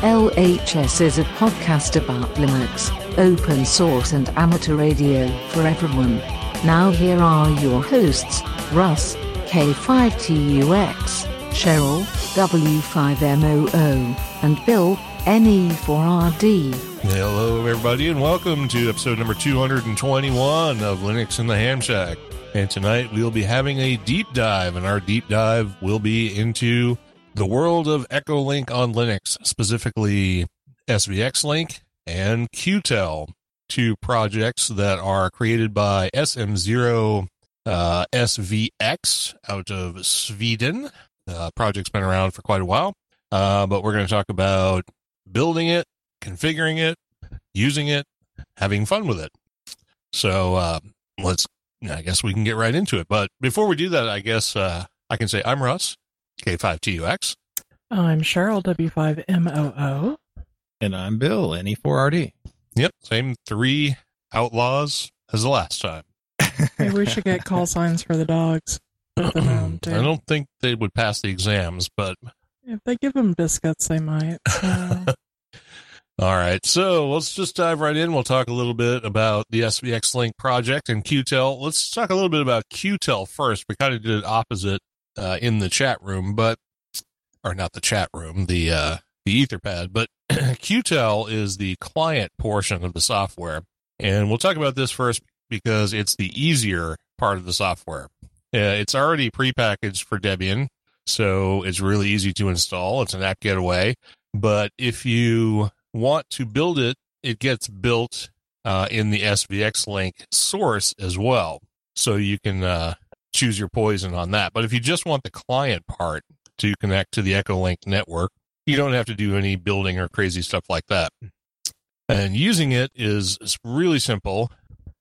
LHS is a podcast about Linux, open source, and amateur radio for everyone. Now, here are your hosts Russ, K5TUX, Cheryl, W5MOO, and Bill, NE4RD. Hello, everybody, and welcome to episode number 221 of Linux in the Ham Shack. And tonight we'll be having a deep dive, and our deep dive will be into the world of Echolink on Linux, specifically SVX Link and Qtel, two projects that are created by SM0 uh, SVX out of Sweden. Uh, project's been around for quite a while, uh, but we're going to talk about building it, configuring it, using it, having fun with it. So uh, let's, I guess we can get right into it. But before we do that, I guess uh, I can say I'm Russ, K5TUX. I'm Cheryl, W5MOO. And I'm Bill, NE4RD. Yep, same three outlaws as the last time. Maybe we should get call signs for the dogs. Put them down, too. I don't think they would pass the exams, but If they give them biscuits, they might. So. all right. So let's just dive right in. We'll talk a little bit about the SVX Link project and QTEL. Let's talk a little bit about QTEL first. We kind of did it opposite uh, in the chat room, but or not the chat room, the uh, the Etherpad, but QTEL is the client portion of the software, and we'll talk about this first because it's the easier part of the software. Uh, it's already prepackaged for Debian, so it's really easy to install. It's an apt-get away, but if you want to build it, it gets built uh, in the SVX link source as well, so you can uh, choose your poison on that. But if you just want the client part to connect to the Echolink network, you don't have to do any building or crazy stuff like that. And using it is really simple.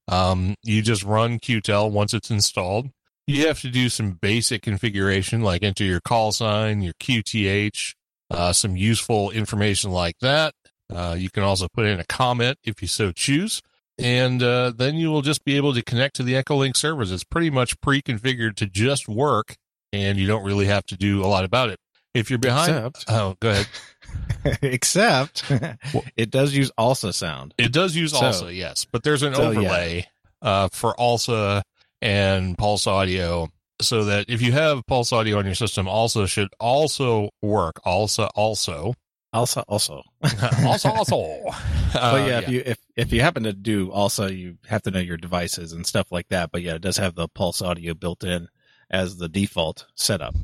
Um, you just run Qtel once it's installed. You have to do some basic configuration, like enter your call sign, your QTH, uh, some useful information like that. Uh, you can also put in a comment if you so choose. And uh, then you will just be able to connect to the Echolink servers. It's pretty much pre configured to just work, and you don't really have to do a lot about it. If you're behind, Except- oh, go ahead. Except it does use ALSA sound. It does use So- ALSA, yes, but there's an So, yeah. overlay uh, for ALSA and Pulse Audio, so that if you have Pulse Audio on your system, ALSA should also work. ALSA also, ALSA also. also, also. Uh, but yeah, if you if if you happen to do ALSA you have to know your devices and stuff like that. But yeah, it does have the pulse audio built in as the default setup.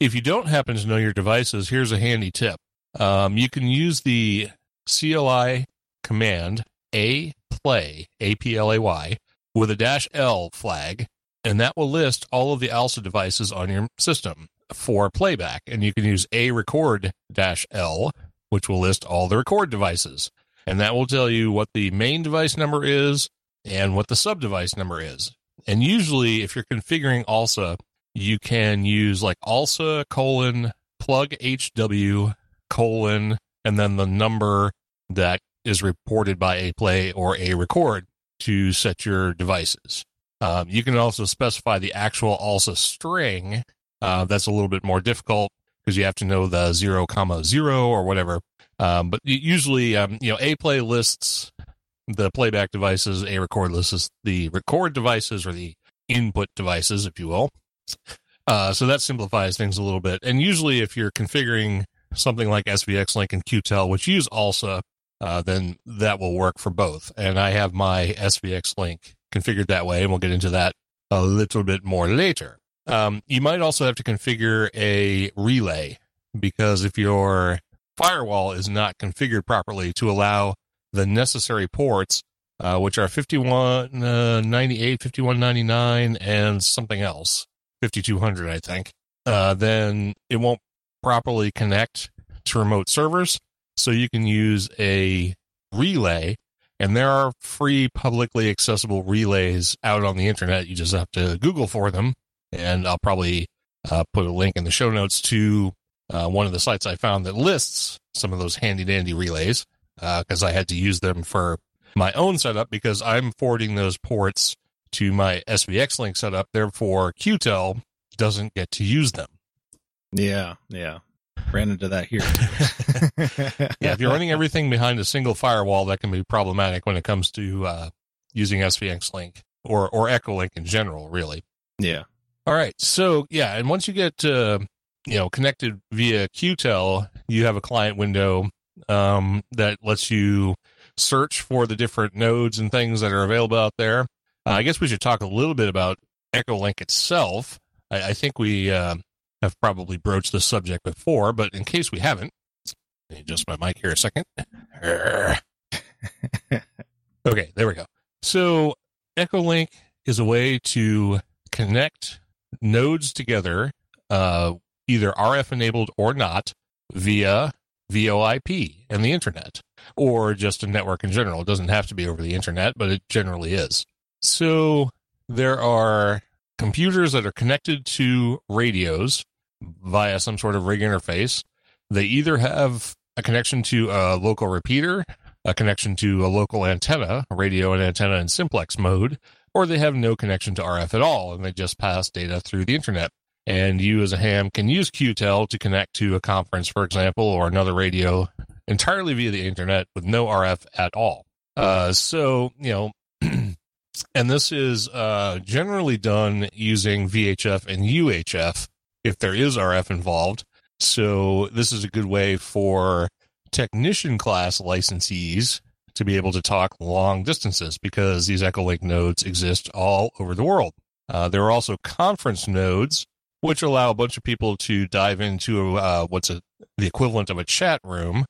if you don't happen to know your devices, here's a handy tip. Um, you can use the CLI command a play a p l a y with a dash l flag, and that will list all of the ALSA devices on your system for playback. And you can use arecord dash l, which will list all the record devices, and that will tell you what the main device number is and what the sub device number is. And usually, if you're configuring ALSA, you can use like ALSA colon plug HW colon and then the number that is reported by aplay or arecord to set your devices. Um, you can also specify the actual ALSA string. Uh, that's a little bit more difficult because you have to know the zero comma zero or whatever. Um, but usually, um, you know, aplay lists the playback devices, arecord lists the record devices or the input devices, if you will. Uh, so that simplifies things a little bit. And usually, if you're configuring something like SVX Link and Qtel, which use ALSA, uh, then that will work for both. And I have my SVX Link configured that way, and we'll get into that a little bit more later. Um, you might also have to configure a relay because if your firewall is not configured properly to allow the necessary ports, uh, which are 5198, 5199, and something else, 5200, I think, uh, then it won't properly connect to remote servers. So you can use a relay, and there are free publicly accessible relays out on the internet. You just have to Google for them, and I'll probably uh, put a link in the show notes to uh, one of the sites I found that lists some of those handy dandy relays because I had to use them for my own setup because I'm forwarding those ports to my SVX link setup. Therefore, QTEL doesn't get to use them. Yeah, yeah. Ran into that here. Yeah, if you're running everything behind a single firewall, that can be problematic when it comes to uh, using SVX link or or Echo Link in general. Really. yeah, All right. So yeah, and once you get uh, you know connected via QTEL, you have a client window um, that lets you search for the different nodes and things that are available out there. Uh, I guess we should talk a little bit about EchoLink itself. I, I think we uh, have probably broached the subject before, but in case we haven't, adjust my mic here a second. okay, there we go. So EchoLink is a way to connect nodes together, uh, either RF enabled or not, via VoIP and the internet, or just a network in general. It doesn't have to be over the internet, but it generally is. So there are computers that are connected to radios via some sort of rig interface. They either have a connection to a local repeater, a connection to a local antenna, a radio and antenna in simplex mode, or they have no connection to RF at all and they just pass data through the internet. And you as a ham can use QTEL to connect to a conference, for example, or another radio entirely via the internet with no RF at all. Uh, so, you know, and this is uh, generally done using VHF and UHF if there is RF involved. So this is a good way for technician class licensees to be able to talk long distances because these Echolink nodes exist all over the world. Uh, there are also conference nodes, which allow a bunch of people to dive into uh, what's a, the equivalent of a chat room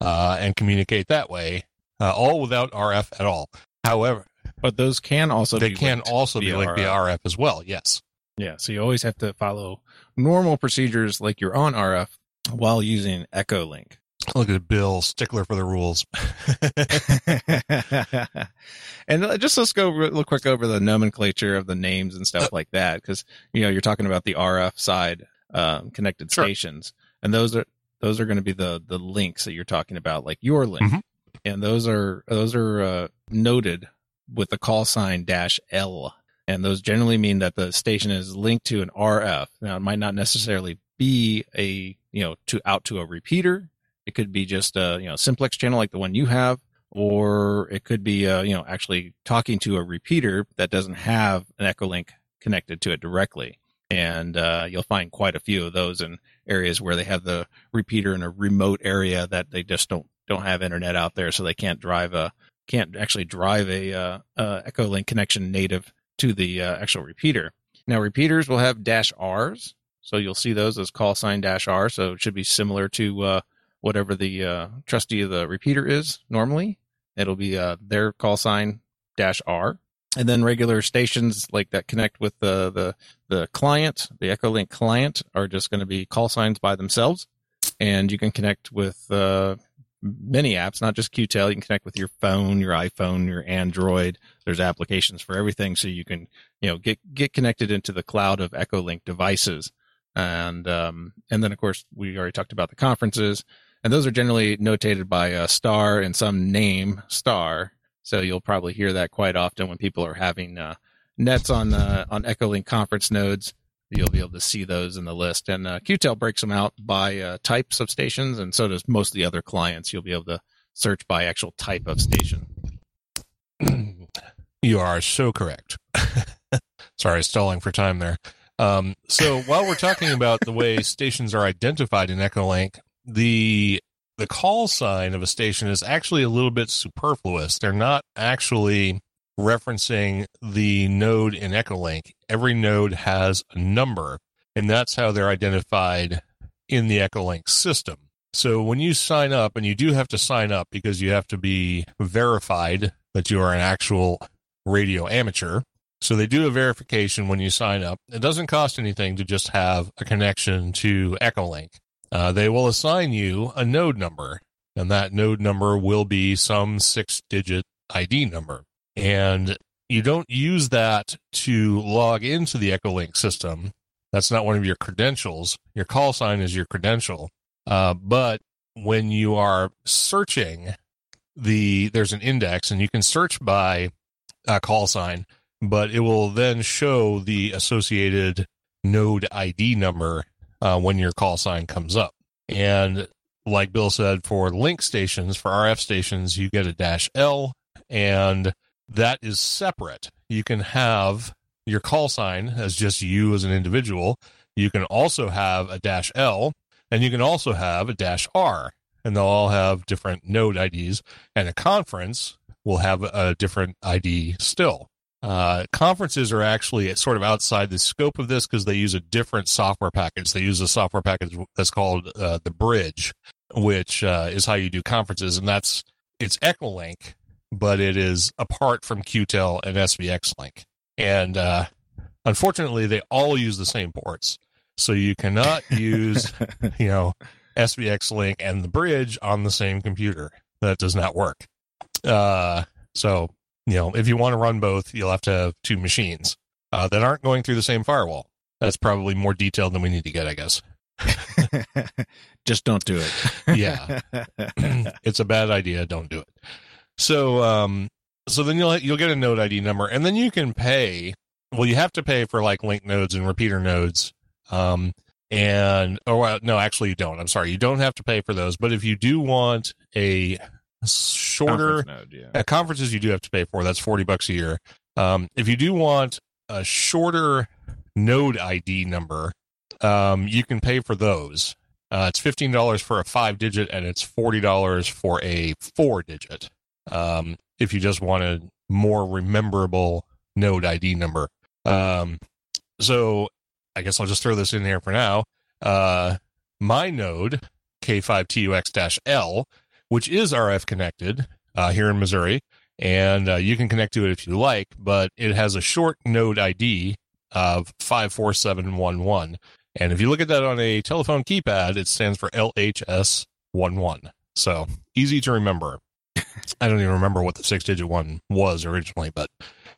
uh, and communicate that way, uh, all without RF at all. However, but those can also they be can also be via linked via RF as well. Yes. Yeah, so you always have to follow normal procedures like you're on RF while using EchoLink. Look at Bill, stickler for the rules. and uh, just let's go real quick over the nomenclature of the names and stuff like that, because you know you're talking about the RF side um, connected Sure. stations, and those are those are going to be the the links that you're talking about, like your link, Mhm. and those are those are uh, noted with the call sign dash L, and those generally mean that the station is linked to an RF. Now, it might not necessarily be a you know to out to a repeater. It could be just a you know simplex channel like the one you have, or it could be uh, you know actually talking to a repeater that doesn't have an Echolink connected to it directly. And uh, you'll find quite a few of those in areas where they have the repeater in a remote area that they just don't don't have internet out there, so they can't drive a can't actually drive a uh, uh, Echolink connection native to the uh, actual repeater. Now repeaters will have dash R's, so you'll see those as call sign dash R. So it should be similar to uh, whatever the uh, trustee of the repeater is normally. It'll be uh, their call sign dash R. And then regular stations like that connect with the the the client, the Echolink client, are just going to be call signs by themselves. And you can connect with uh, many apps, not just QTEL. You can connect with your phone, your iPhone, your Android. There's applications for everything, so you can you know get get connected into the cloud of Echolink devices. And um, and then of course we already talked about the conferences, and those are generally notated by a star and some name star. So you'll probably hear that quite often when people are having uh, nets on uh, on Echolink conference nodes. You'll be able to see those in the list, and uh, QTEL breaks them out by uh, types of stations, and so does most of the other clients. You'll be able to search by actual type of station. you are so correct. Sorry, stalling for time there. Um, so while we're talking about the way stations are identified in Echolink, the the call sign of a station is actually a little bit superfluous. They're not actually referencing the node in Echolink. Every node has a number, and that's how they're identified in the Echolink system. So when you sign up, and you do have to sign up because you have to be verified that you are an actual radio amateur. So they do a verification when you sign up. It doesn't cost anything to just have a connection to Echolink. Uh, they will assign you a node number. and that node number will be some six digit ID number. And you don't use that to log into the Echolink system. That's not one of your credentials. Your call sign is your credential. Uh, but when you are searching the, there's an index and you can search by uh, call sign, but it will then show the associated node ID number uh, when your call sign comes up. And like Bill said, for link stations, for RF stations, you get a dash L, and that is separate. You can have your call sign as just you as an individual. You can also have a dash L, and you can also have a dash R, and they'll all have different node IDs. And a conference will have a different ID still. Uh, conferences are actually sort of outside the scope of this because they use a different software package. They use a software package that's called uh, the Bridge, which uh, is how you do conferences, and that's it's Echolink, but it is apart from QTEL and SVX Link. And uh, unfortunately, they all use the same ports, so you cannot use you know SVX Link and the Bridge on the same computer. That does not work. Uh, so you know, if you want to run both, you'll have to have two machines uh, that aren't going through the same firewall. That's probably more detailed than we need to get, I guess. Just don't do it. Yeah. it's a bad idea. Don't do it. So, um, so then you'll you'll get a node ID number, and then you can pay. Well, you have to pay for like link nodes and repeater nodes. Um, and or well, no, actually, you don't. I'm sorry, you don't have to pay for those. But if you do want a shorter Conference node, yeah. at conferences you do have to pay for. That's 40 bucks a year. Um, if you do want a shorter node id number um, you can pay for those. Uh, it's $15 for a five digit and it's $40 for a four digit um, if you just want a more rememberable node id number. Um, so i guess i'll just throw this in here for now. Uh, my node k5tux-l which is RF connected uh, here in Missouri, and uh, you can connect to it if you like, but it has a short node ID of 54711. And if you look at that on a telephone keypad, it stands for LHS11. So easy to remember. I don't even remember what the six digit one was originally, but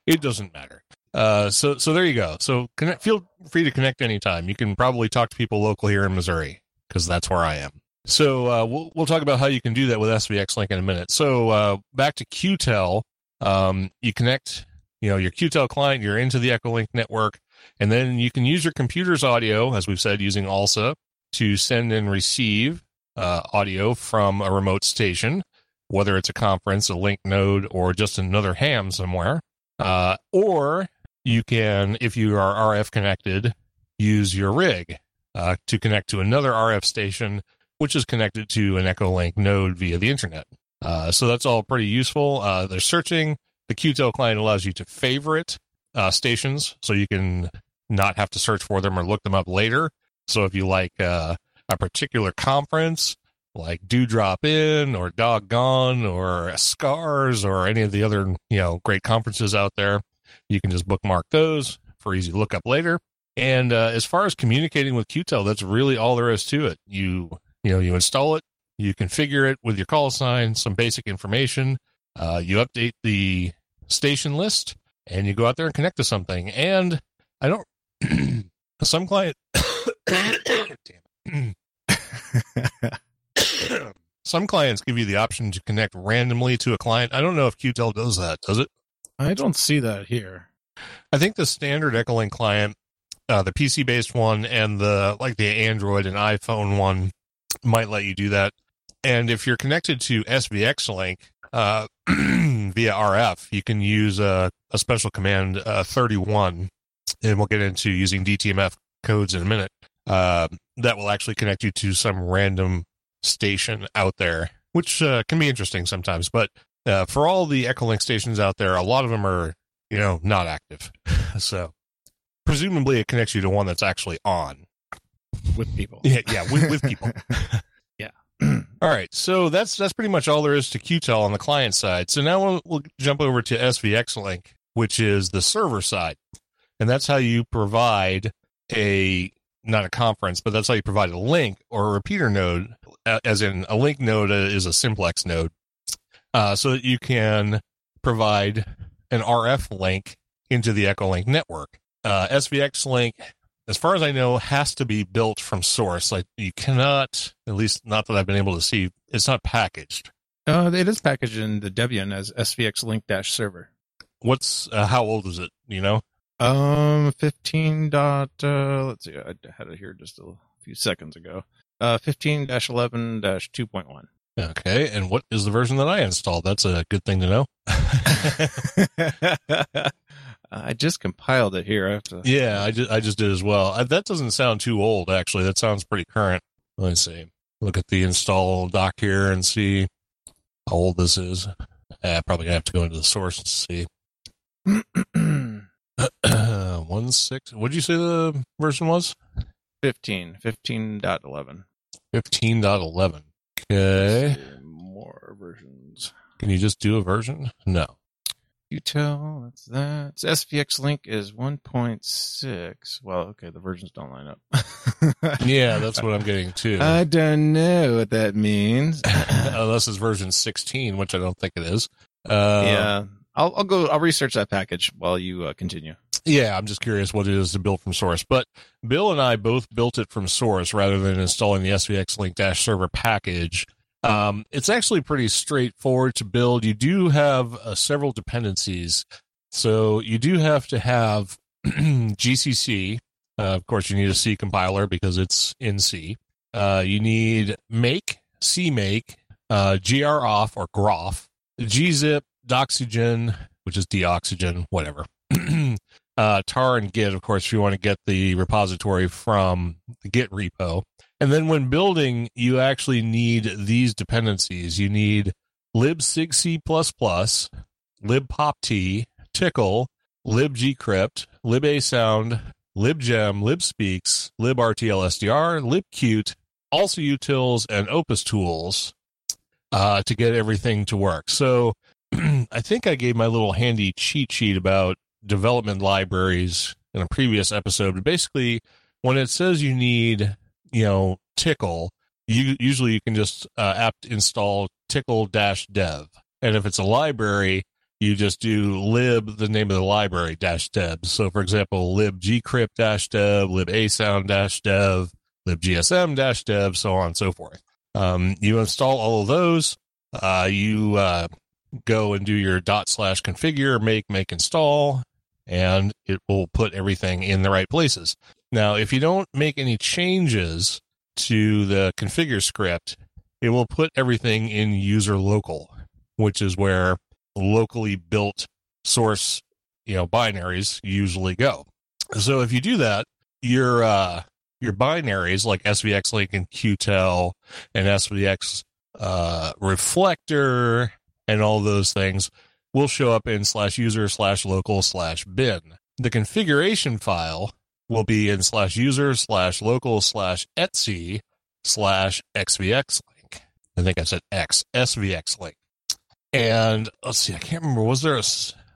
it doesn't matter. Uh, so, so there you go. So connect, feel free to connect anytime. You can probably talk to people local here in Missouri because that's where I am. So uh, we'll we'll talk about how you can do that with SVX Link in a minute. So uh, back to QTEL, um, you connect, you know, your QTEL client, you're into the Echolink network, and then you can use your computer's audio, as we've said, using ALSA to send and receive uh, audio from a remote station, whether it's a conference, a link node, or just another ham somewhere. Uh, or you can, if you are RF connected, use your rig uh, to connect to another RF station which is connected to an Echolink node via the internet. Uh, so that's all pretty useful. Uh, they're searching. The QTEL client allows you to favorite uh, stations, so you can not have to search for them or look them up later. So if you like uh, a particular conference, like Dewdrop In or Doggone or Scars or any of the other you know great conferences out there, you can just bookmark those for easy lookup later. And uh, as far as communicating with QTEL, that's really all there is to it. You you know, you install it, you configure it with your call sign, some basic information, uh, you update the station list, and you go out there and connect to something. And I don't, some client, some clients give you the option to connect randomly to a client. I don't know if QTEL does that, does it? I don't see that here. I think the standard Echolink client, uh, the PC based one, and the like the Android and iPhone one might let you do that. And if you're connected to SVX Link uh, via RF, you can use a, a special command uh, 31, and we'll get into using DTMF codes in a minute. Uh, that will actually connect you to some random station out there, which uh, can be interesting sometimes. But uh, for all the Echolink stations out there, a lot of them are, you know, not active. so presumably it connects you to one that's actually on. With people. Yeah, yeah, with, with people. Yeah. all right, so that's that's pretty much all there is to QTEL on the client side. So now we'll, we'll jump over to SVX Link, which is the server side, and that's how you provide a not a conference, but that's how you provide a link or a repeater node, as in a link node is a simplex node, uh, so that you can provide an RF link into the Echolink network. Uh, SVX link, as far as I know, has to be built from source. Like you cannot, at least not that I've been able to see, it's not packaged. Uh, it is packaged in the Debian as SVX link dash server. What's uh, how old is it? You know, Um, 15 dot, uh, let's see, I had it here just a few seconds ago. Uh, 15 dash 11 dash 2.1. okay. And what is the version that I installed? That's a good thing to know. I just compiled it here. I have to. Yeah, I just, I just did as well. Uh, that doesn't sound too old, actually. That sounds pretty current. Let's see. Look at the install doc here and see how old this is. Uh, probably gonna have to go into the source and see. One six. What did you say the version was? 15, 15.11. Fifteen point eleven. Okay. Let's see, More versions. Can you just do a version? No. Qtel, that's that. So SVX link is 1.6. Well, okay, the versions don't line up. Yeah, that's what I'm getting too. I don't know what that means. Unless it's version 16, which I don't think it is. Uh, yeah, I'll I'll go. I'll research that package while you uh, continue. Yeah, I'm just curious what it is to build from source. But Bill and I both built it from source rather than installing the SVX Link Dash server package. Um, it's actually pretty straightforward to build. You do have uh, several dependencies. So you do have to have GCC. Uh, of course, you need a C compiler because it's in C. Uh, you need make, CMake, uh, GR off or groff, gzip, doxygen, which is deoxygen, whatever. uh, tar and git, of course, if you want to get the repository from the git repo. And then when building, you actually need these dependencies. You need libsigc++, libpopt, tickle, libgcrypt, libasound, libgem, libspeex, librtlsdr, libqt, ALSA utils, and opus tools uh, to get everything to work. So I think I gave my little handy cheat sheet about development libraries in a previous episode. But basically, when it says you need, you know, tickle, you usually you can just uh, apt install tickle dash dev, and if it's a library, you just do lib the name of the library dash dev. So, for example, lib gcrypt dash dev, lib asound dash dev, lib gsm dash dev, so on and so forth. Um, you install all of those. Uh, you uh, go and do your dot slash configure, make, make, install, and it will put everything in the right places. Now, if you don't make any changes to the configure script, it will put everything in user local, which is where locally built source, you know, binaries usually go. So if you do that, your uh, your binaries like SVX link and QTEL and SVX uh, reflector and all those things will show up in slash user slash local slash bin. The configuration file will be in slash user slash local slash etsy slash xvx link. I think I said x svx link. And let's see, I can't remember. Was there a,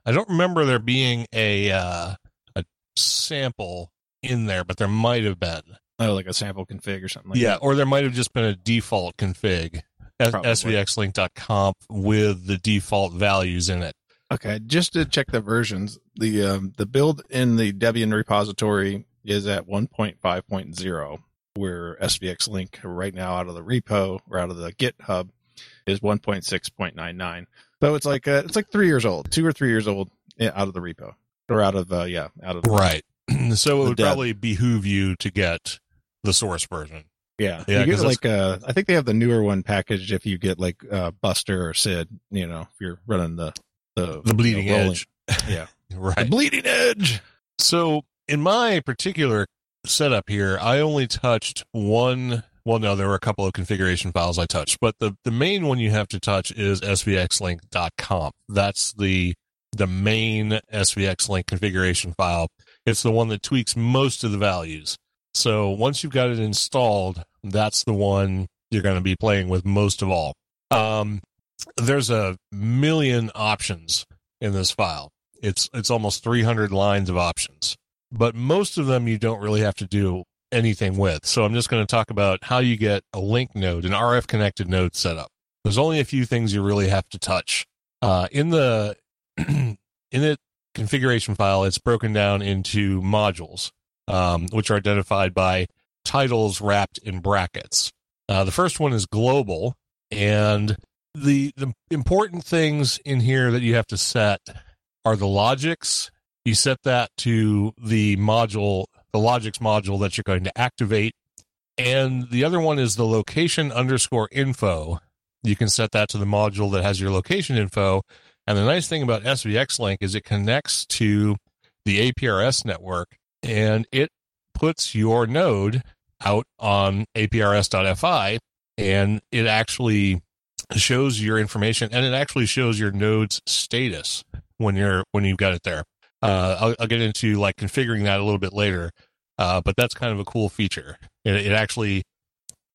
I don't remember there being a uh, a sample in there, but there might have been. Oh, like a sample config or something like yeah, that. or there might have just been a default config, S- Probably. svxlink.conf with the default values in it. Okay, just to check the versions, the um, the build in the Debian repository is at 1.5.0, where SVX link right now out of the repo or out of the GitHub is 1.6.99. So it's like uh, it's like three years old, two or three years old eh, out of the repo or out of uh, yeah out of the, Right. so it would dev. probably behoove you to get the source version. Yeah, Yeah, you get like uh, I think they have the newer one packaged if you get like uh, Buster or Sid. You know, if you're running the the, The bleeding you know, edge. Yeah, right. the bleeding edge. So in my particular setup here, I only touched one. Well, no, there were a couple of configuration files I touched, but the, the main one you have to touch is svxlink.conf. That's the the main svxlink configuration file. It's the one that tweaks most of the values. So once you've got it installed, that's the one you're going to be playing with most of all. Um, there's a million options in this file. It's it's almost 300 lines of options, but most of them you don't really have to do anything with. So I'm just going to talk about how you get a link node, an RF connected node set up. There's only a few things you really have to touch. Uh, in the in the configuration file, it's broken down into modules, um, which are identified by titles wrapped in brackets. Uh, the first one is global, and the the important things in here that you have to set are the logics. You set that to the module, the logics module that you're going to activate, and the other one is the location underscore info. You can set that to the module that has your location info. And the nice thing about SVX Link is it connects to the APRS network and it puts your node out on aprs.fi and it actually shows your information and it actually shows your node's status when you're when you've got it there. Uh, I'll, I'll, get into like configuring that a little bit later uh, but that's kind of a cool feature. It, it, actually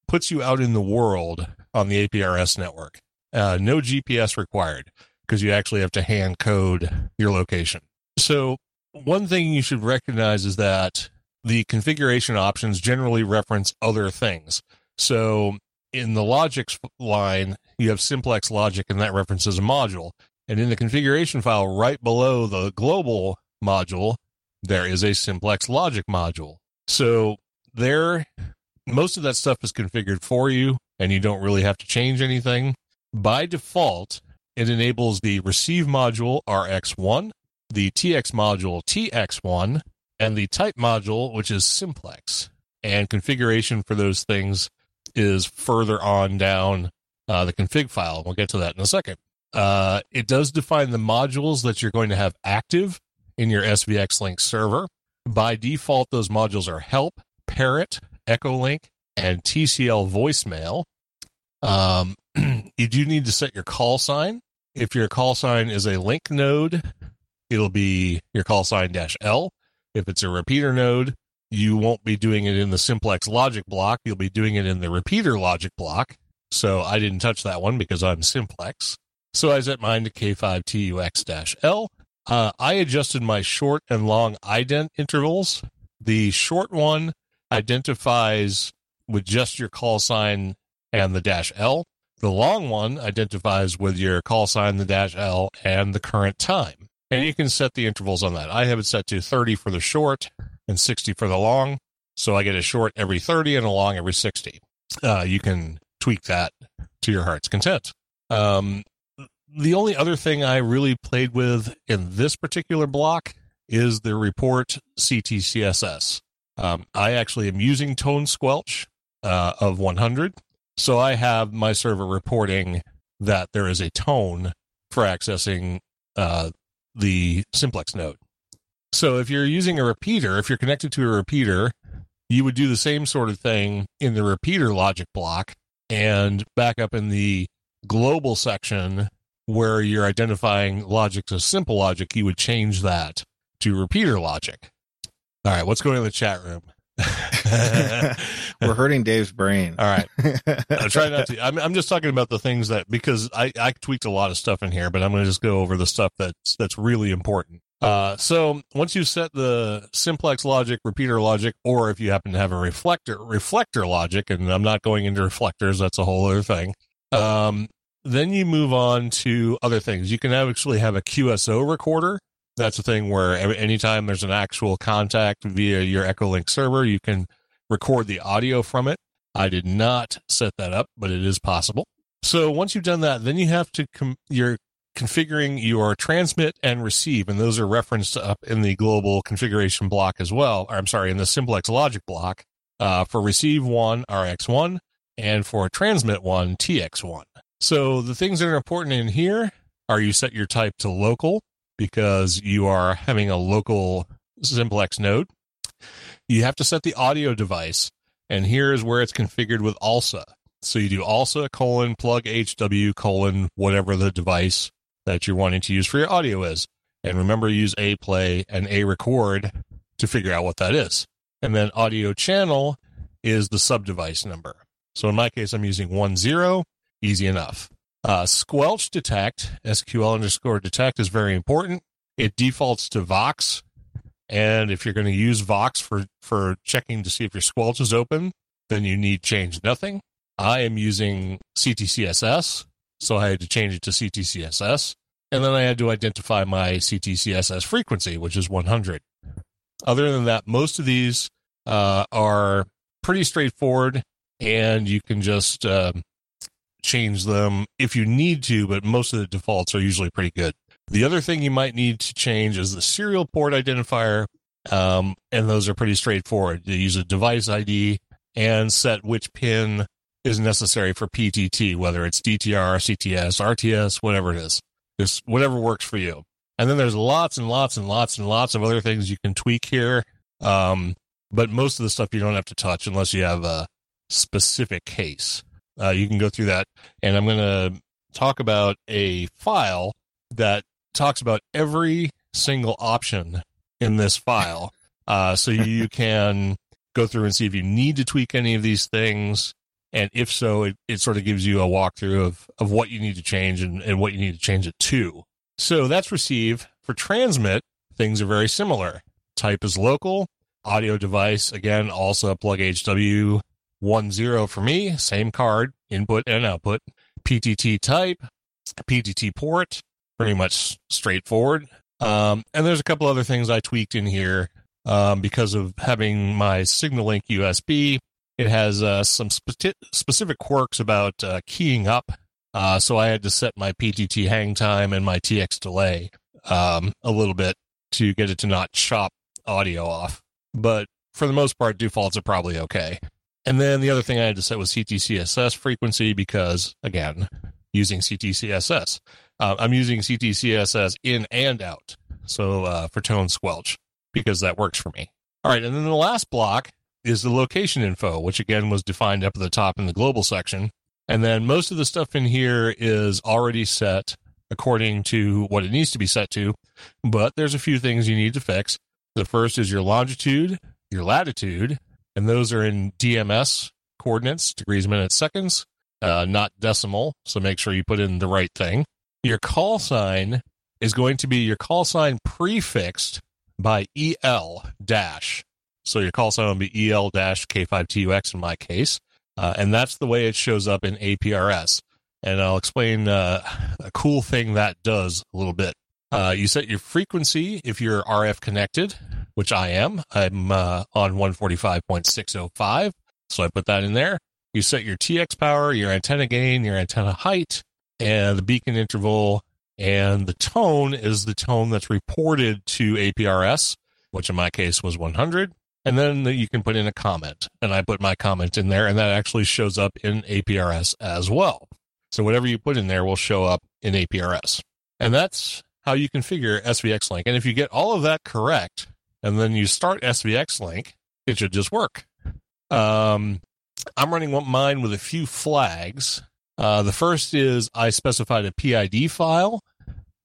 puts you out in the world on the aprs network. Uh, no gps required because you actually have to hand code your location. So one thing you should recognize is that the configuration options generally reference other things. So in the logics line, you have simplex logic, and that references a module. And in the configuration file, right below the global module, there is a simplex logic module. So there, most of that stuff is configured for you, and you don't really have to change anything. By default, it enables the receive module RX1, the TX module TX1, and the type module, which is simplex. And configuration for those things is further on down uh, the config file. We'll get to that in a second. Uh, it does define the modules that you're going to have active in your SVX Link server. By default, those modules are Help, Parrot, Echolink, and TCL Voicemail. Um, you do need to set your call sign. If your call sign is a link node, it'll be your call sign dash L. If it's a repeater node, you won't be doing it in the simplex logic block. You'll be doing it in the repeater logic block. So I didn't touch that one because I'm simplex. So I set mine to K5TUX-L. Uh, I adjusted my short and long ident intervals. The short one identifies with just your call sign and the dash L. The long one identifies with your call sign, the dash L, and the current time. And you can set the intervals on that. I have it set to 30 for the short and 60 for the long. So I get a short every 30 and a long every 60. Uh, you can tweak that to your heart's content. Um, the only other thing I really played with in this particular block is the report CTCSS. Um, I actually am using tone squelch uh, of 100. So I have my server reporting that there is a tone for accessing uh, the simplex node. So if you're using a repeater, if you're connected to a repeater, you would do the same sort of thing in the repeater logic block and back up in the global section where you're identifying logic as simple logic, you would change that to repeater logic. All right, what's going on in the chat room? We're hurting Dave's brain. All right. I try not to. I'm, I'm just talking about the things that because I, I tweaked a lot of stuff in here, but I'm going to just go over the stuff that's that's really important. Uh, so once you set the simplex logic, repeater logic, or if you happen to have a reflector reflector logic, and I'm not going into reflectors, that's a whole other thing. Um, then you move on to other things. You can actually have a QSO recorder that's a thing where anytime there's an actual contact via your Echolink server, you can record the audio from it. I did not set that up, but it is possible. So once you've done that, then you have to com- you're configuring your transmit and receive, and those are referenced up in the global configuration block as well. Or I'm sorry, in the simplex logic block uh, for receive one RX1 and for transmit one TX1. So the things that are important in here are you set your type to local because you are having a local simplex node. You have to set the audio device, and here is where it's configured with ALSA. So you do ALSA colon plug HW colon whatever the device that you're wanting to use for your audio is. And remember, use aplay and arecord to figure out what that is. And then audio channel is the sub device number. So in my case, I'm using one zero, easy enough. Uh, squelch detect, SQL underscore detect is very important. It defaults to Vox And if you're going to use Vox for, for checking to see if your squelch is open, then you need change nothing. I am using CTCSS, so I had to change it to CTCSS. And then I had to identify my CTCSS frequency, which is 100. Other than that, most of these uh, are pretty straightforward, and you can just uh, change them if you need to, but most of the defaults are usually pretty good. The other thing you might need to change is the serial port identifier, um, and those are pretty straightforward. You use a device ID and set which pin is necessary for PTT, whether it's DTR, CTS, RTS, whatever it is. Just whatever works for you. And then there's lots and lots and lots and lots of other things you can tweak here. Um, but most of the stuff you don't have to touch unless you have a specific case. Uh, you can go through that. And I'm going to talk about a file that talks about every single option in this file. Uh, so you can go through and see if you need to tweak any of these things. And if so, it, it sort of gives you a walkthrough of, of what you need to change and, and what you need to change it to. So that's receive. For transmit, things are very similar. Type is local. Audio device, again, ALSA a plug HW10 for me, same card, input and output. PTT type, PTT port, pretty much straightforward. Um, and there's a couple other things I tweaked in here um, because of having my SignaLink USB. It has uh, some spe- specific quirks about uh, keying up. Uh, so I had to set my PTT hang time and my TX delay um, a little bit to get it to not chop audio off. But for the most part, defaults are probably okay. And then the other thing I had to set was CTCSS frequency because, again, using CTCSS. Uh, I'm using CTCSS in and out. So uh, for tone squelch, because that works for me. All right. And then the last block is the location info, which again was defined up at the top in the global section. And then most of the stuff in here is already set according to what it needs to be set to. But there's a few things you need to fix. The first is your longitude, your latitude, and those are in DMS coordinates, degrees, minutes, seconds, uh, not decimal. So make sure you put in the right thing. Your call sign is going to be your call sign prefixed by EL dash. So your call sign will be EL dash K5TUX in my case. Uh, and that's the way it shows up in APRS. And I'll explain uh, a cool thing that does a little bit. Uh, you set your frequency if you're RF connected, which I am. I'm uh, on 145.605. So I put that in there. You set your TX power, your antenna gain, your antenna height, and the beacon interval. And the tone is the tone that's reported to APRS, which in my case was 100. And then you can put in a comment. And I put my comment in there, and that actually shows up in APRS as well. So whatever you put in there will show up in APRS. And that's how you configure SVX Link. And if you get all of that correct, and then you start SVX Link, it should just work. Um, I'm running mine with a few flags. Uh, the first is I specified a PID file,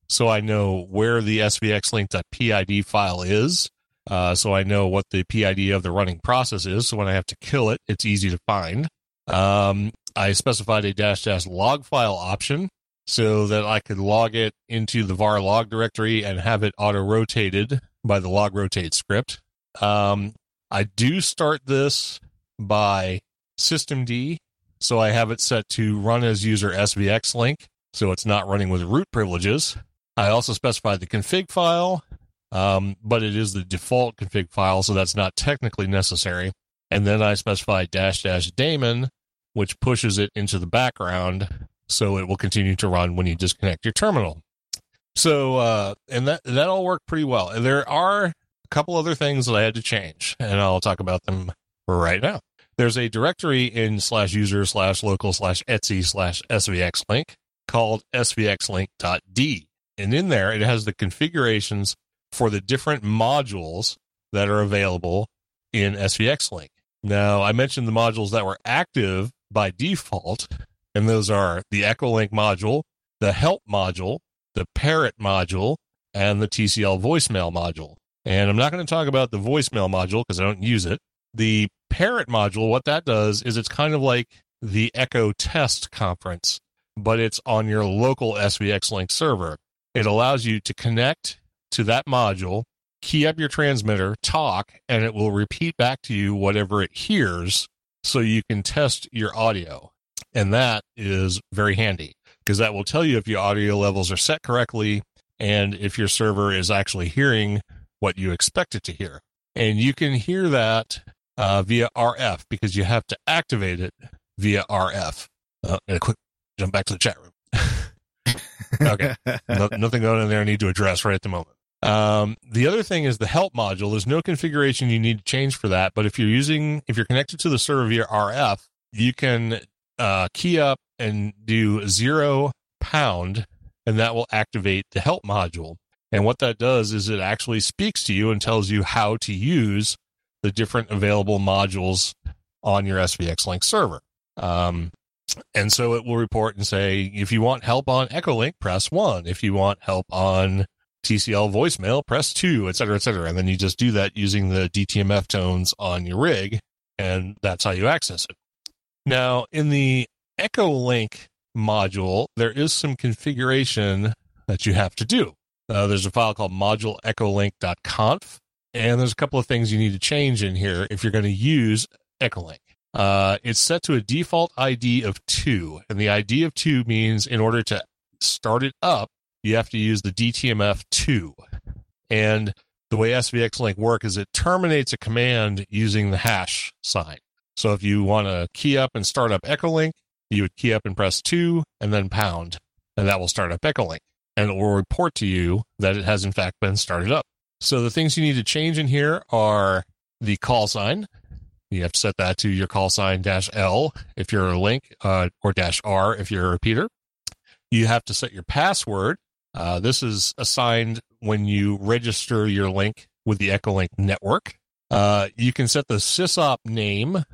so I know where the SVX link.pid file is. Uh, so I know what the PID of the running process is. So when I have to kill it, it's easy to find. Um, I specified a dash dash log file option so that I could log it into the var log directory and have it auto rotated by the log rotate script. Um, I do start this by systemd, so I have it set to run as user SVX link, so it's not running with root privileges. I also specify the config file, um, but it is the default config file, so that's not technically necessary. And then I specify dash dash daemon, which pushes it into the background, so it will continue to run when you disconnect your terminal. So, uh, and that that all worked pretty well. And there are a couple other things that I had to change, and I'll talk about them right now. There's a directory in slash user slash local slash etsy slash svx link called svxlink.d. And in there, it has the configurations for the different modules that are available in SVX Link. Now, I mentioned the modules that were active by default, and those are the Echolink module, the Help module, the Parrot module, and the TCL voicemail module. And I'm not going to talk about the voicemail module because I don't use it. The Parrot module, what that does is it's kind of like the Echo Test conference, but it's on your local SVX Link server. It allows you to connect to that module key up your transmitter, talk, and it will repeat back to you whatever it hears so you can test your audio. And that is very handy because that will tell you if your audio levels are set correctly and if your server is actually hearing what you expect it to hear. And you can hear that uh, via RF because you have to activate it via RF. Uh, and a quick jump back to the chat room. okay. No, nothing going in there I need to address right at the moment. Um, the other thing is the help module. There's no configuration you need to change for that. But if you're using, if you're connected to the server via RF, you can uh, key up and do zero pound, and that will activate the help module. And what that does is it actually speaks to you and tells you how to use the different available modules on your SVX Link server. Um, and so it will report and say, if you want help on Echolink, press one. If you want help on TCL voicemail, press two, et cetera, et cetera. And then you just do that using the DTMF tones on your rig, and that's how you access it. Now, in the Echolink module, there is some configuration that you have to do. Uh, there's a file called moduleecholink.conf, and there's a couple of things you need to change in here if you're going to use Echolink. Uh, it's set to a default ID of two, and the ID of two means in order to start it up, you have to use the DTMF2. And the way SVX Link work is it terminates a command using the hash sign. So if you want to key up and start up Echolink, you would key up and press two and then pound, and that will start up Echolink. And it will report to you that it has in fact been started up. So the things you need to change in here are the call sign. You have to set that to your call sign dash L if you're a link, uh, or dash R if you're a repeater. You have to set your password uh, this is assigned when you register your link with the Echolink network. Uh, you can set the sysop name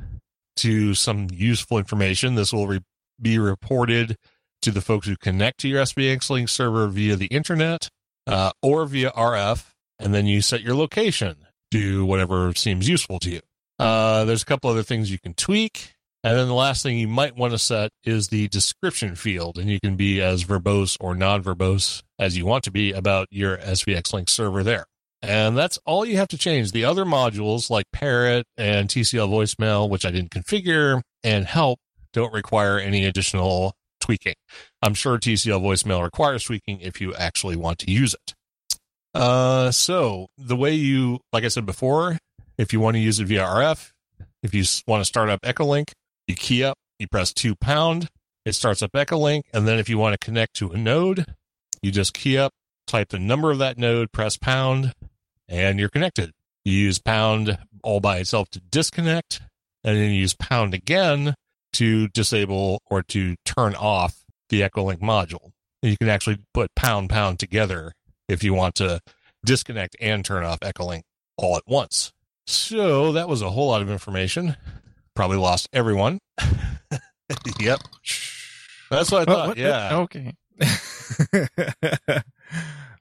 to some useful information. This will re- be reported to the folks who connect to your SVX Link server via the internet uh, or via RF, and then you set your location to whatever seems useful to you. Uh, there's a couple other things you can tweak. And then the last thing you might want to set is the description field, and you can be as verbose or non verbose as you want to be about your SVX Link server there. And that's all you have to change. The other modules like Parrot and TCL voicemail, which I didn't configure, and help don't require any additional tweaking. I'm sure TCL voicemail requires tweaking if you actually want to use it. Uh, so the way you, like I said before, if you want to use it via RF, if you want to start up Echolink, you key up, you press two pound, it starts up Echolink, and then if you want to connect to a node, you just key up, type the number of that node, press pound, and you're connected. You use pound all by itself to disconnect, and then use pound again to disable or to turn off the Echolink module. And you can actually put pound pound together if you want to disconnect and turn off Echolink all at once. So that was a whole lot of information. Probably lost everyone. yep. That's what I thought. What- what- yeah. Okay.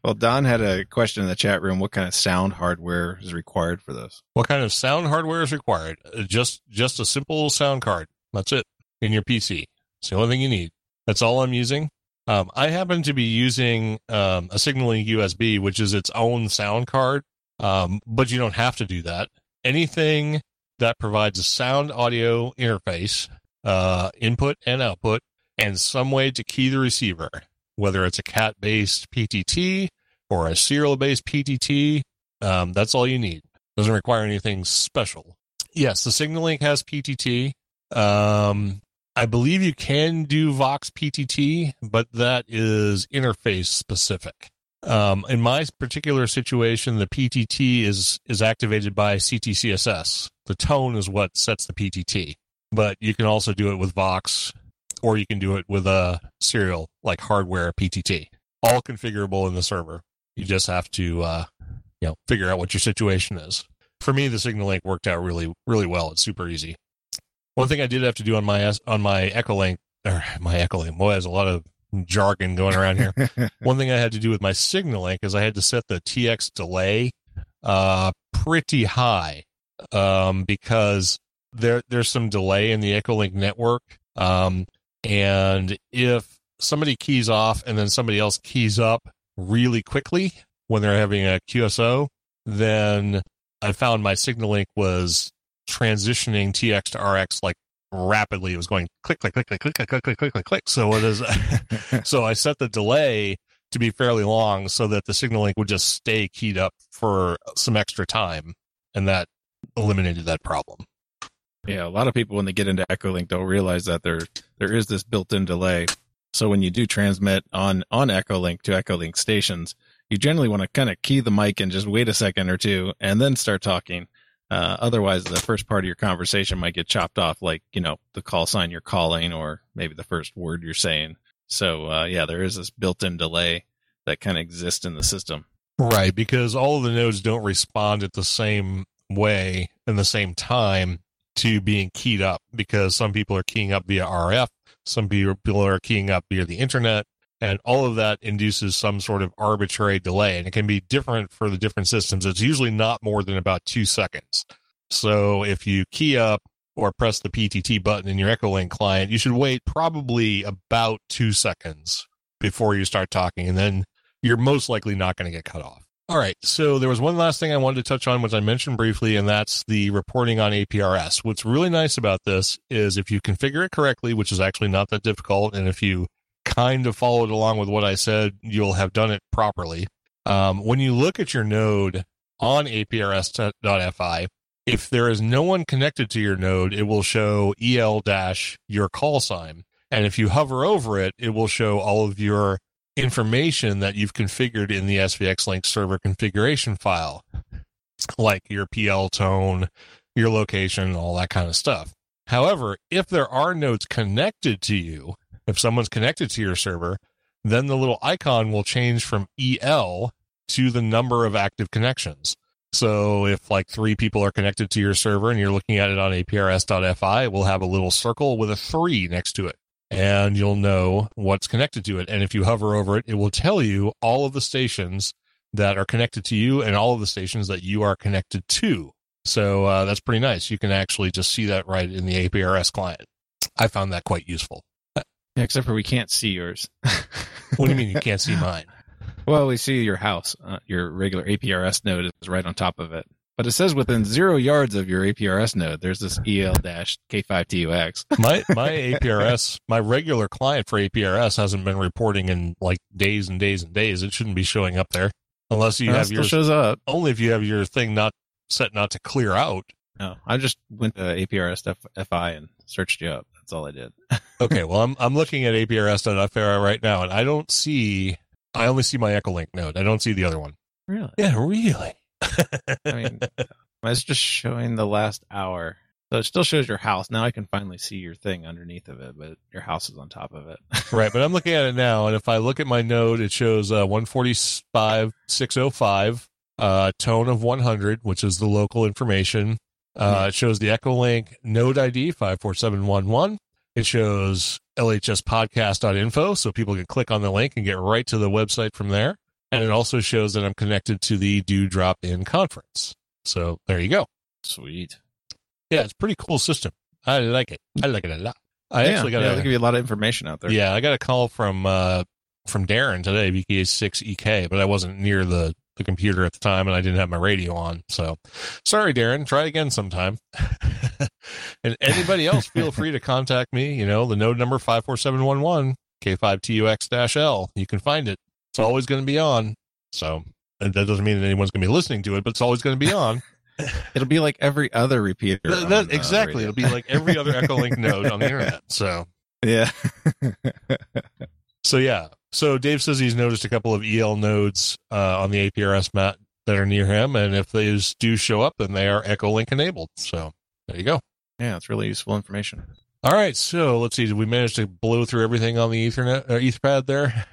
well, Don had a question in the chat room. What kind of sound hardware is required for this? What kind of sound hardware is required? Uh, Just just a simple sound card. That's it in your PC. It's the only thing you need. That's all I'm using. Um, I happen to be using um, a SignaLink USB, which is its own sound card, um, but you don't have to do that. Anything that provides a sound audio interface, uh, input and output, and some way to key the receiver, whether it's a cat based PTT or a serial based PTT, um, that's all you need. Doesn't require anything special. Yes, the Signalink has PTT. Um, I believe you can do Vox PTT, but that is interface specific. Um, in my particular situation, the PTT is is activated by CTCSS. The tone is what sets the PTT, but you can also do it with Vox, or you can do it with a serial like hardware PTT. All configurable in the server. You just have to, uh, you know, figure out what your situation is. For me, the Signal Link worked out really, really well. It's super easy. One thing I did have to do on my on my Echolink or my Echolink, boy, has a lot of jargon going around here. One thing I had to do with my Signal Link is I had to set the TX delay uh, pretty high um, because there there's some delay in the Echolink network. Um, and if somebody keys off and then somebody else keys up really quickly when they're having a QSO, then I found my signal link was transitioning TX to RX like rapidly. It was going click, click, click, click, click, click, click, click, click, click, click. So it is. so I set the delay to be fairly long so that the signal link would just stay keyed up for some extra time, and that eliminated that problem. Yeah, a lot of people when they get into Echolink don't realize that there there is this built-in delay. So when you do transmit on on Echolink to Echolink stations, you generally want to kind of key the mic and just wait a second or two and then start talking. Uh, otherwise, the first part of your conversation might get chopped off, like you know the call sign you're calling, or maybe the first word you're saying. So uh, yeah, there is this built-in delay that kind of exists in the system. Right, because all of the nodes don't respond at the same way in the same time to being keyed up because some people are keying up via RF, some people are keying up via the internet, and all of that induces some sort of arbitrary delay. And it can be different for the different systems. It's usually not more than about two seconds. So if you key up or press the PTT button in your Echolink client, you should wait probably about two seconds before you start talking. And then you're most likely not going to get cut off. All right. So there was one last thing I wanted to touch on, which I mentioned briefly, and that's the reporting on APRS. What's really nice about this is if you configure it correctly, which is actually not that difficult, and if you kind of followed along with what I said, you'll have done it properly. Um, when you look at your node on APRS.fi, if there is no one connected to your node, it will show EL dash your call sign. And if you hover over it, it will show all of your information that you've configured in the SVX Link server configuration file, like your PL tone, your location, all that kind of stuff. However, if there are nodes connected to you, if someone's connected to your server, then the little icon will change from EL to the number of active connections. So if like three people are connected to your server and you're looking at it on aprs.fi, it will have a little circle with a three next to it and you'll know what's connected to it. And if you hover over it, it will tell you all of the stations that are connected to you and all of the stations that you are connected to. So uh, that's pretty nice. You can actually just see that right in the APRS client. I found that quite useful. Yeah, except for we can't see yours. what do you mean you can't see mine? Well, we see your house. Uh, your regular APRS node is right on top of it. But it says within zero yards of your APRS node, there's this EL-K5TUX. my my APRS, my regular client for APRS hasn't been reporting in like days and days and days. It shouldn't be showing up there unless you No, have your shows up. only if you have your thing not set not to clear out. No, I just went to APRS FI and searched you up. That's all I did. Okay, well I'm I'm looking at APRS.FI right now, and I don't see. I only see my Echolink node. I don't see the other one. Really? Yeah, really. I mean, it's just showing the last hour. So it still shows your house. Now I can finally see your thing underneath of it, but your house is on top of it. right, but I'm looking at it now, and if I look at my node, it shows uh, 145.605, uh, tone of 100, which is the local information. Uh, It shows the Echolink node ID 54711. It shows LHS lhspodcast.info, so people can click on the link and get right to the website from there. And it also shows that I'm connected to the Do Drop In conference. So there you go. Sweet. Yeah, it's a pretty cool system. I like it. I like it a lot. I yeah, actually got yeah, a they give you a lot of information out there. yeah, I got a call from uh from Darren today, BKA6EK, but I wasn't near the the computer at the time and I didn't have my radio on. So sorry, Darren. Try again sometime. and anybody else, feel free to contact me. You know, the node number 54711 K5TUX L. You can find it. It's always going to be on. So and that doesn't mean that anyone's going to be listening to it, but it's always going to be on. It'll be like every other repeater. That- that- uh, exactly. It'll be like every other Echolink node on the internet. So yeah. So yeah. So Dave says he's noticed a couple of EL nodes uh, on the APRS mat that are near him, and if those do show up, then they are Echolink enabled. So there you go. yeah, it's really useful information. All right. So let's see. Did we manage to blow through everything on the Ethernet or Etherpad there?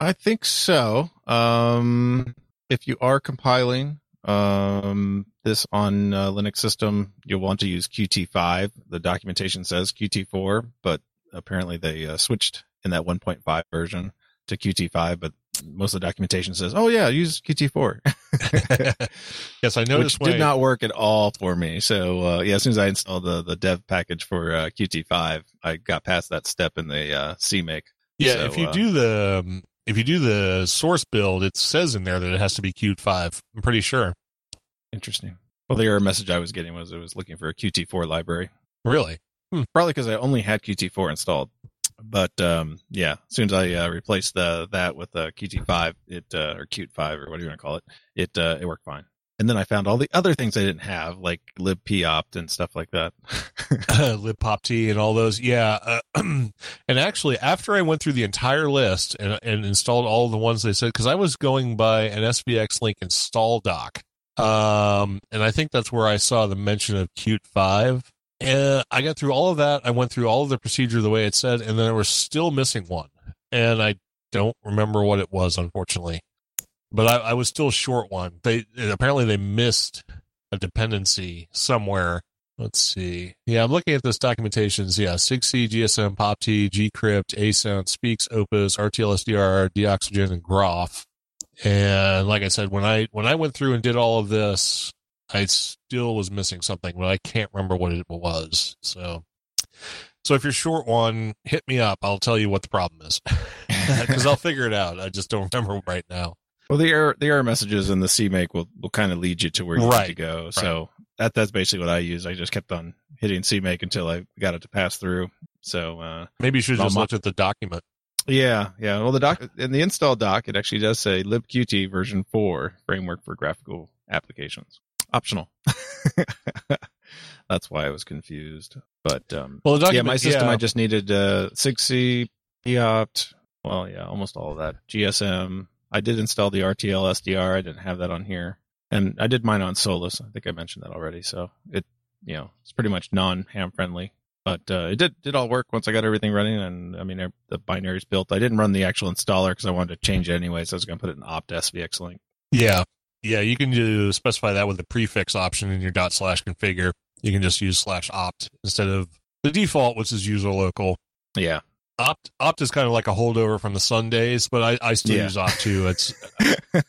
I think so. Um, if you are compiling um, this on uh, Linux system, you'll want to use Qt5. The documentation says Qt4, but apparently they uh, switched in that 1.5 version to Qt5. But most of the documentation says, "Oh yeah, use Qt4," yes, I which noticed. when did I- not work at all for me. So uh, yeah, as soon as I installed the the dev package for uh, Qt5, I got past that step in the uh, CMake. Yeah, So, if you uh, do the um, if you do the source build, it says in there that it has to be Qt five. I'm pretty sure. Interesting. Well, the error message I was getting was it was looking for a Qt4 library. Really? Probably because I only had Qt4 installed. But um, yeah, as soon as I uh, replaced the that with uh, Qt5, it uh, or Qt5 or what do you want to call it, it uh, it worked fine. And then I found all the other things I didn't have, like libpopt and stuff like that. libpopt and all those. Yeah. Uh, and actually, after I went through the entire list and, and installed all the ones they said, because I was going by an SVX link install doc. Um, and I think that's where I saw the mention of Qt 5. And I got through all of that. I went through all of the procedure the way it said, and then I was still missing one. And I don't remember what it was, unfortunately. But I, I was still short one. They apparently they missed a dependency somewhere Let's see. Yeah, I'm looking at this documentations. Yeah, 6C, GSM, POP-T, Gcrypt, ASOUND, Speex, Opus, RTL-SDR, Doxygen, and Groff. And like I said, when I when I went through and did all of this, I still was missing something, but I can't remember what it was. So, so if you're short one, hit me up. I'll tell you what the problem is because I'll figure it out. I just don't remember right now. Well, the error the error messages in the CMake will will kind of lead you to where you Right. need to go. So that that's basically what I use. I just kept on hitting CMake until I got it to pass through. So uh, Maybe you should just looked at the document. yeah, yeah. Well, the doc in the install doc, it actually does say libqt version four framework for graphical applications, optional. that's why I was confused. But um, Well, the yeah, my system yeah. I just needed uh, 6C, POPT. Well, yeah, almost all of that. GSM. I did install the RTL SDR. I didn't have that on here, and I did mine on Solus. I think I mentioned that already. So it, you know, it's pretty much non-ham friendly. But uh, it did did all work once I got everything running, and I mean the binaries built. I didn't run the actual installer because I wanted to change it anyway, so I was going to put it in opt SVX link. Yeah. Yeah, you can do specify that with the prefix option in your dot slash configure. You can just use slash opt instead of the default, which is user local. Yeah, Opt opt is kind of like a holdover from the Sundays, but I, I still Yeah. use opt too. It's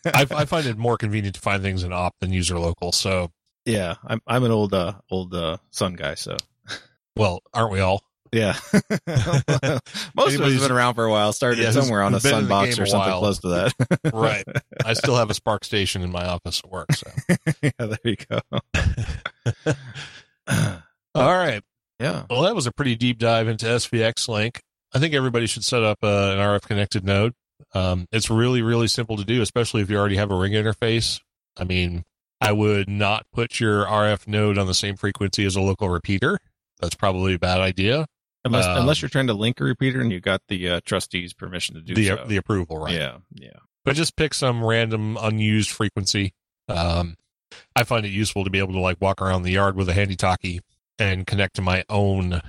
I, I find it more convenient to find things in opt than user local. So, yeah. I'm I'm an old uh, old uh, Sun guy, so well, aren't we all? Yeah. Most of us have been around for a while. Started Yeah, somewhere on a who's been in the Sunbox or something close to that. Right. I still have a SPARCstation in my office at work. So, yeah, there you go. all right. yeah. Well, that was a pretty deep dive into SVX Link. I think everybody should set up uh, an RF connected node. Um, it's really, really simple to do, especially if you already have a ring interface. I mean, I would not put your RF node on the same frequency as a local repeater. That's probably a bad idea. Unless Um, unless you're trying to link a repeater and you got the uh, trustees' permission to do The so. the approval, right? Yeah. Yeah. But just pick some random unused frequency. Um, I find it useful to be able to like walk around the yard with a handy talkie and connect to my own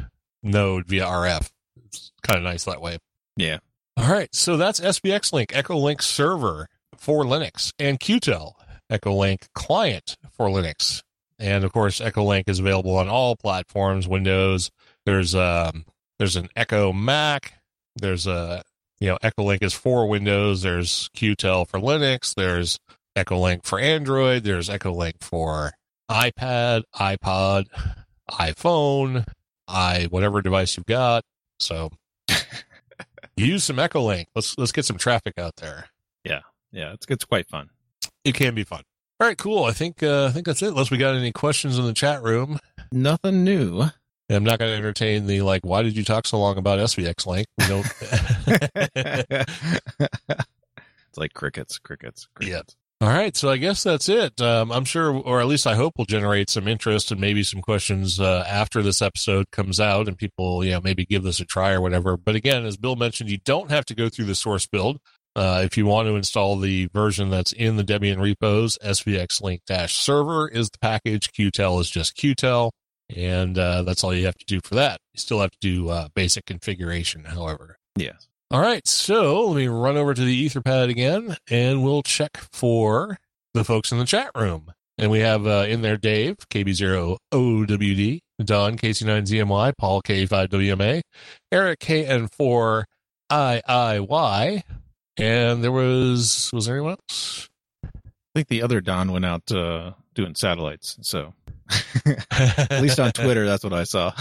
node via RF. Kind of nice that way. Yeah. All right, so that's SVX Link, Echo Link server for Linux, and Qtel, Echo Link client for Linux. And of course, Echo Link is available on all platforms, Windows. There's um there's an Echo Mac. There's a you know Echo Link is for Windows. There's Qtel for Linux. There's Echo Link for Android. There's Echo Link for iPad, iPod, iPhone, i whatever device you've got. So use some Echo Link. Let's let's get some traffic out there. Yeah. Yeah it's it's quite fun. It can be fun. All right, cool. I think uh, I think that's it. Unless we got any questions in the chat room, Nothing new. I'm not going to entertain the like. Why did you talk so long about SVX Link? We don't. it's like crickets, crickets, crickets. All right, so I guess that's it. Um, I'm sure, or at least I hope, will generate some interest and maybe some questions uh, after this episode comes out, and people, you know, maybe give this a try or whatever. But again, as Bill mentioned, you don't have to go through the source build. Uh, if you want to install the version that's in the Debian repos, SVX Link Dash Server is the package. Qtel is just Qtel, and uh, that's all you have to do for that. You still have to do uh, basic configuration, however. Yes. All right, so let me run over to the Etherpad again, and we'll check for the folks in the chat room. And we have uh, in there Dave, KB0OWD, Don, KC9ZMY, Paul, K5WMA, Eric, KN4IIY, and there was, was there anyone else? I think the other Don went out uh, doing satellites. So at least on Twitter, that's what I saw.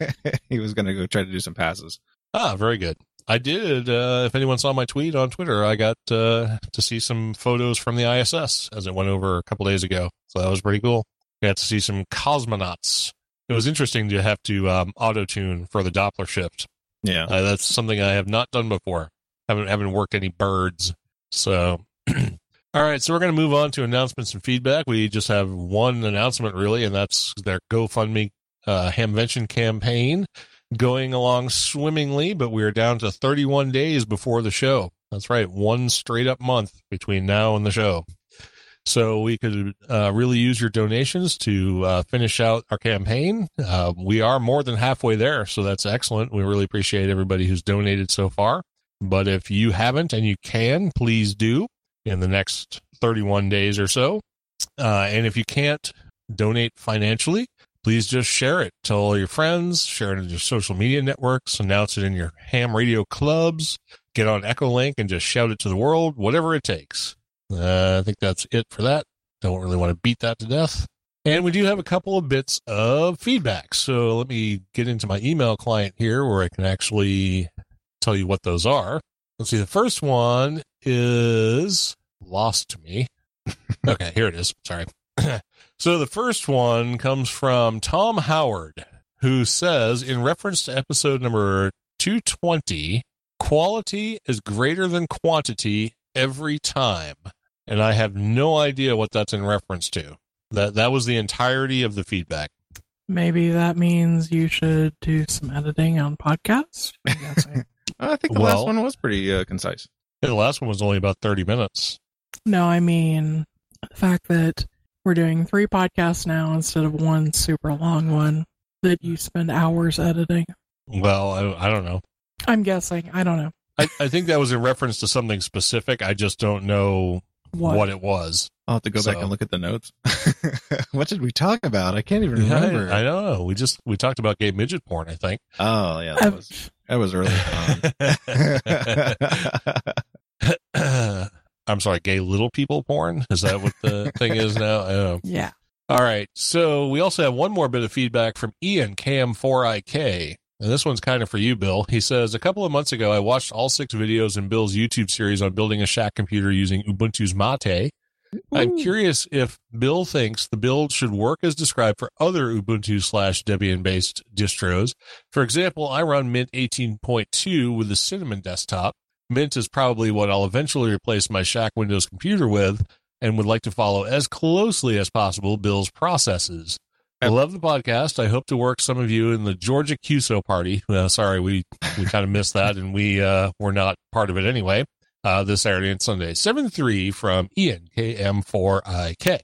he was going to go try to do some passes. Ah, very good. I did. Uh, if anyone saw my tweet on Twitter, I got uh, to see some photos from the ISS as it went over a couple days ago. So that was pretty cool. Got to see some cosmonauts. It was interesting to have to um, auto tune for the Doppler shift. Yeah. Uh, that's something I have not done before. Haven't haven't worked any birds. So, all right. So we're going to move on to announcements and feedback. We just have one announcement really, and that's their GoFundMe uh, Hamvention campaign going along swimmingly. But we're down to 31 days before the show. That's right, one straight up month between now and the show. So we could uh, really use your donations to uh, finish out our campaign. Uh, we are more than halfway there, so that's excellent. We really appreciate everybody who's donated so far. But if you haven't and you can, please do in the next 31 days or so. Uh, and if you can't donate financially, please just share it. Tell all your friends, share it in your social media networks, announce it in your ham radio clubs, get on Echolink and just shout it to the world, whatever it takes. Uh, I think that's it for that. Don't really want to beat that to death. And we do have a couple of bits of feedback. So let me get into my email client here where I can actually tell you what those are. Let's see. The first one is lost to me. okay, here it is. Sorry. so the first one comes from Tom Howard, who says, in reference to episode number 220, quality is greater than quantity every time and I have no idea what that's in reference to. That that was the entirety of the feedback. Maybe that means you should do some editing on podcasts. I'm guessing. I think the Well- last one was pretty uh, concise. The last one was only about thirty minutes. no, I mean the fact that we're doing three podcasts now instead of one super long one that you spend hours editing. Well, I, I don't know. I'm guessing. I don't know I, I think that was in reference to something specific. I just don't know what. what, it was. I'll have to go back and look at the notes. what did we talk about? I can't even remember. I, I don't know. We just we talked about gay midget porn. I think. oh yeah, that I've- was that was early on. I'm sorry, gay little people porn. Is that what the thing is now? I yeah. All right. So we also have one more bit of feedback from Ian KM4IK. And this one's kind of for you, Bill. He says, A couple of months ago, I watched all six videos in Bill's YouTube series on building a Shack computer using Ubuntu's Mate. I'm curious if Bill thinks the build should work as described for other Ubuntu slash Debian based distros. For example, I run Mint 18.2 with the Cinnamon desktop. Mint is probably what I'll eventually replace my Shack Windows computer with and would like to follow as closely as possible Bill's processes. I love the podcast. I hope to work some of you in the Georgia QSO party. Uh, sorry, we, we kind of missed that and we uh, were not part of it anyway. Uh, this Saturday and Sunday. 7 3 from Ian, KM4IK.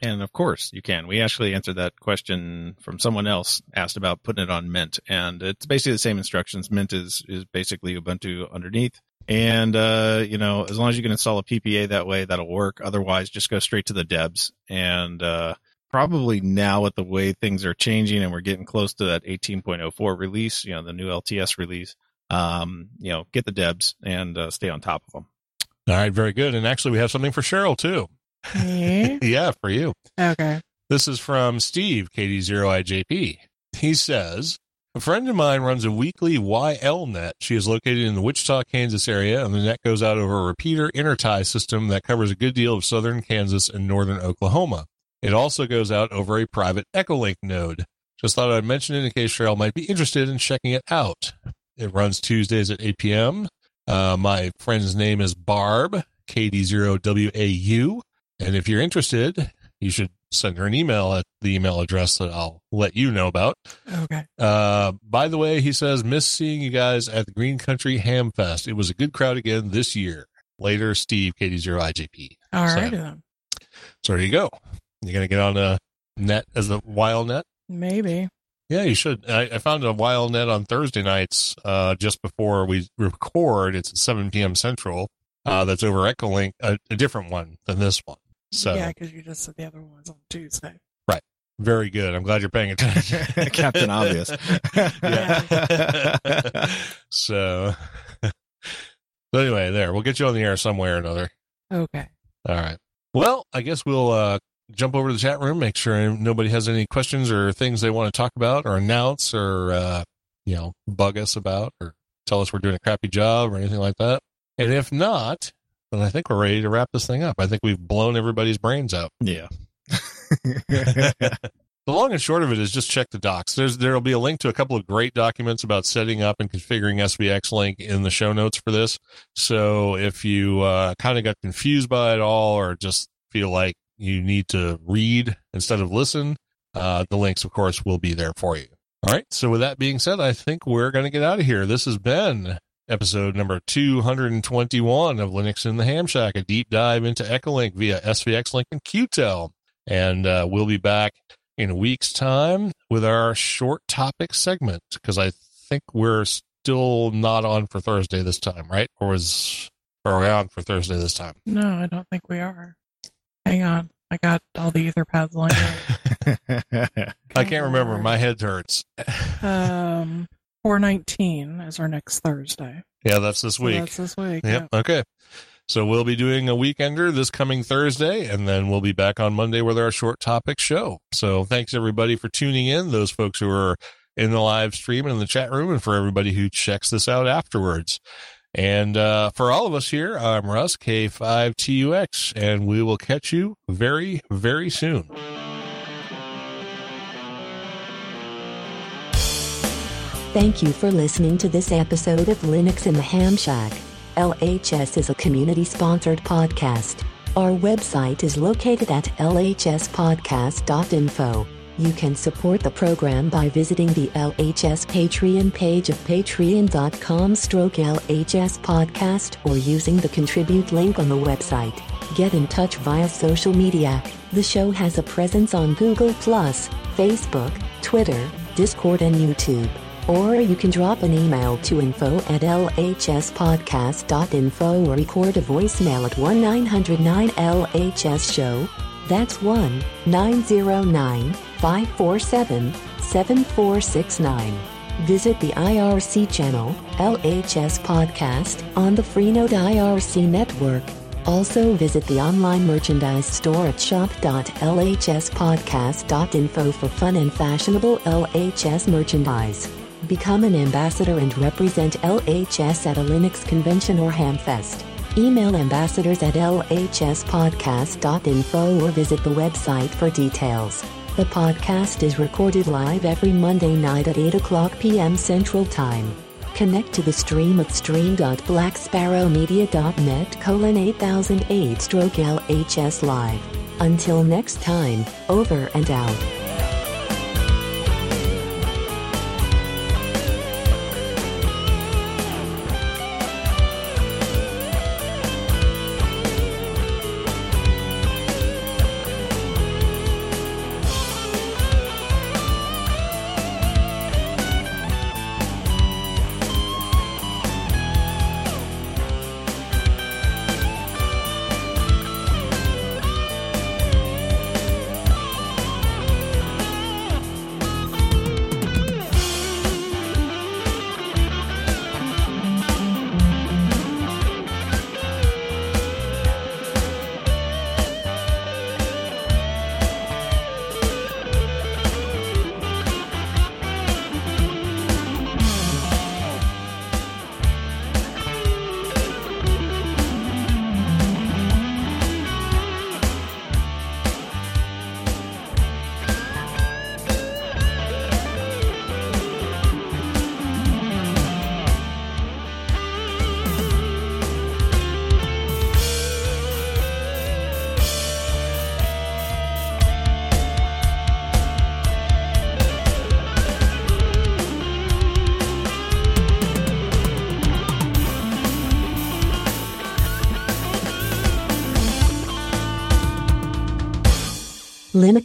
And of course you can. We actually answered that question from someone else asked about putting it on Mint. And it's basically the same instructions. Mint is, is basically Ubuntu underneath. And, uh, you know, as long as you can install a PPA that way, that'll work. Otherwise, just go straight to the Debs. And, uh, probably now with the way things are changing and we're getting close to that 18.04 release, you know, the new LTS release, um, you know, get the Debs and, uh, stay on top of them. All right, very good. And actually, we have something for Cheryl, too. Me? yeah, for you. okay. This is from Steve, KD0IJP. He says, A friend of mine runs a weekly YL net. She is located in the Wichita, Kansas area, and the net goes out over a repeater intertie system that covers a good deal of southern Kansas and northern Oklahoma. It also goes out over a private Echolink node. Just thought I'd mention it in case Cheryl might be interested in checking it out. It runs Tuesdays at 8 p.m. Uh, my friend's name is Barb, KD0WAU. And if you're interested, you should send her an email at the email address that I'll let you know about. Okay. Uh, by the way, he says, miss seeing you guys at the Green Country Ham Fest. It was a good crowd again this year. Later, Steve, KD0IJP. All So- right then. So there you go. You're going to get on a net as a YL net? Maybe. Yeah, you should. I, I found a YL net on Thursday nights, uh, just before we record. It's at 7 p.m. Central. Uh, that's over Echolink, a, a different one than this one. So Yeah, because you just said the other one was on Tuesday. Right. Very good. I'm glad you're paying attention. Captain Obvious. Yeah. so, so anyway, there. We'll get you on the air some way or another. Okay. All right. Well, I guess we'll uh, jump over to the chat room, make sure nobody has any questions or things they want to talk about or announce or, uh, you know, bug us about or tell us we're doing a crappy job or anything like that. And if not, then I think we're ready to wrap this thing up. I think we've blown everybody's brains out. Yeah. The long and short of it is just check the docs. There's there'll be a link to a couple of great documents about setting up and configuring SVX link in the show notes for this. So if you uh, kind of got confused by it all or just feel like you need to read instead of listen, uh, the links, of course, will be there for you. All right. So with that being said, I think we're going to get out of here. This has been episode number 221 of Linux in the Ham Shack, a deep dive into Echolink via SVX Link and Qtel. And uh, we'll be back in a week's time with our short topic segment because I think we're still not on for Thursday this time, right? Or was or are we on for Thursday this time? No, I don't think we are. Hang on. I got all the ether pads lined up. I can't remember. My head hurts. Um, 419 is our next Thursday. Yeah, that's this So week. that's this week. Yep. Okay. So we'll be doing a weekender this coming Thursday, and then we'll be back on Monday with our short topic show. So thanks everybody for tuning in. Those folks who are in the live stream and in the chat room, and for everybody who checks this out afterwards. And uh, for all of us here, I'm Russ K5TUX, and we will catch you very, very soon. Thank you for listening to this episode of Linux in the Ham Shack. LHS is a community sponsored podcast. Our website is located at lhspodcast.info. You can support the program by visiting the LHS Patreon page of patreon.com stroke LHS podcast or using the contribute link on the website. Get in touch via social media. The show has a presence on Google Facebook, Twitter, Discord, and YouTube. Or you can drop an email to info at lhspodcast.info or record a voicemail at 1 909 LHS Show. That's 1 909 547 7469. Visit the IRC channel, LHS Podcast, on the Freenode IRC network. Also visit the online merchandise store at shop.lhspodcast.info for fun and fashionable LHS merchandise. Become an ambassador and represent LHS at a Linux convention or Hamfest. Email ambassadors at lhspodcast.info or visit the website for details. The podcast is recorded live every Monday night at 8 o'clock p.m. Central Time. Connect to the stream at stream.blacksparrowmedia.net colon 8008 stroke LHS live. Until next time, over and out.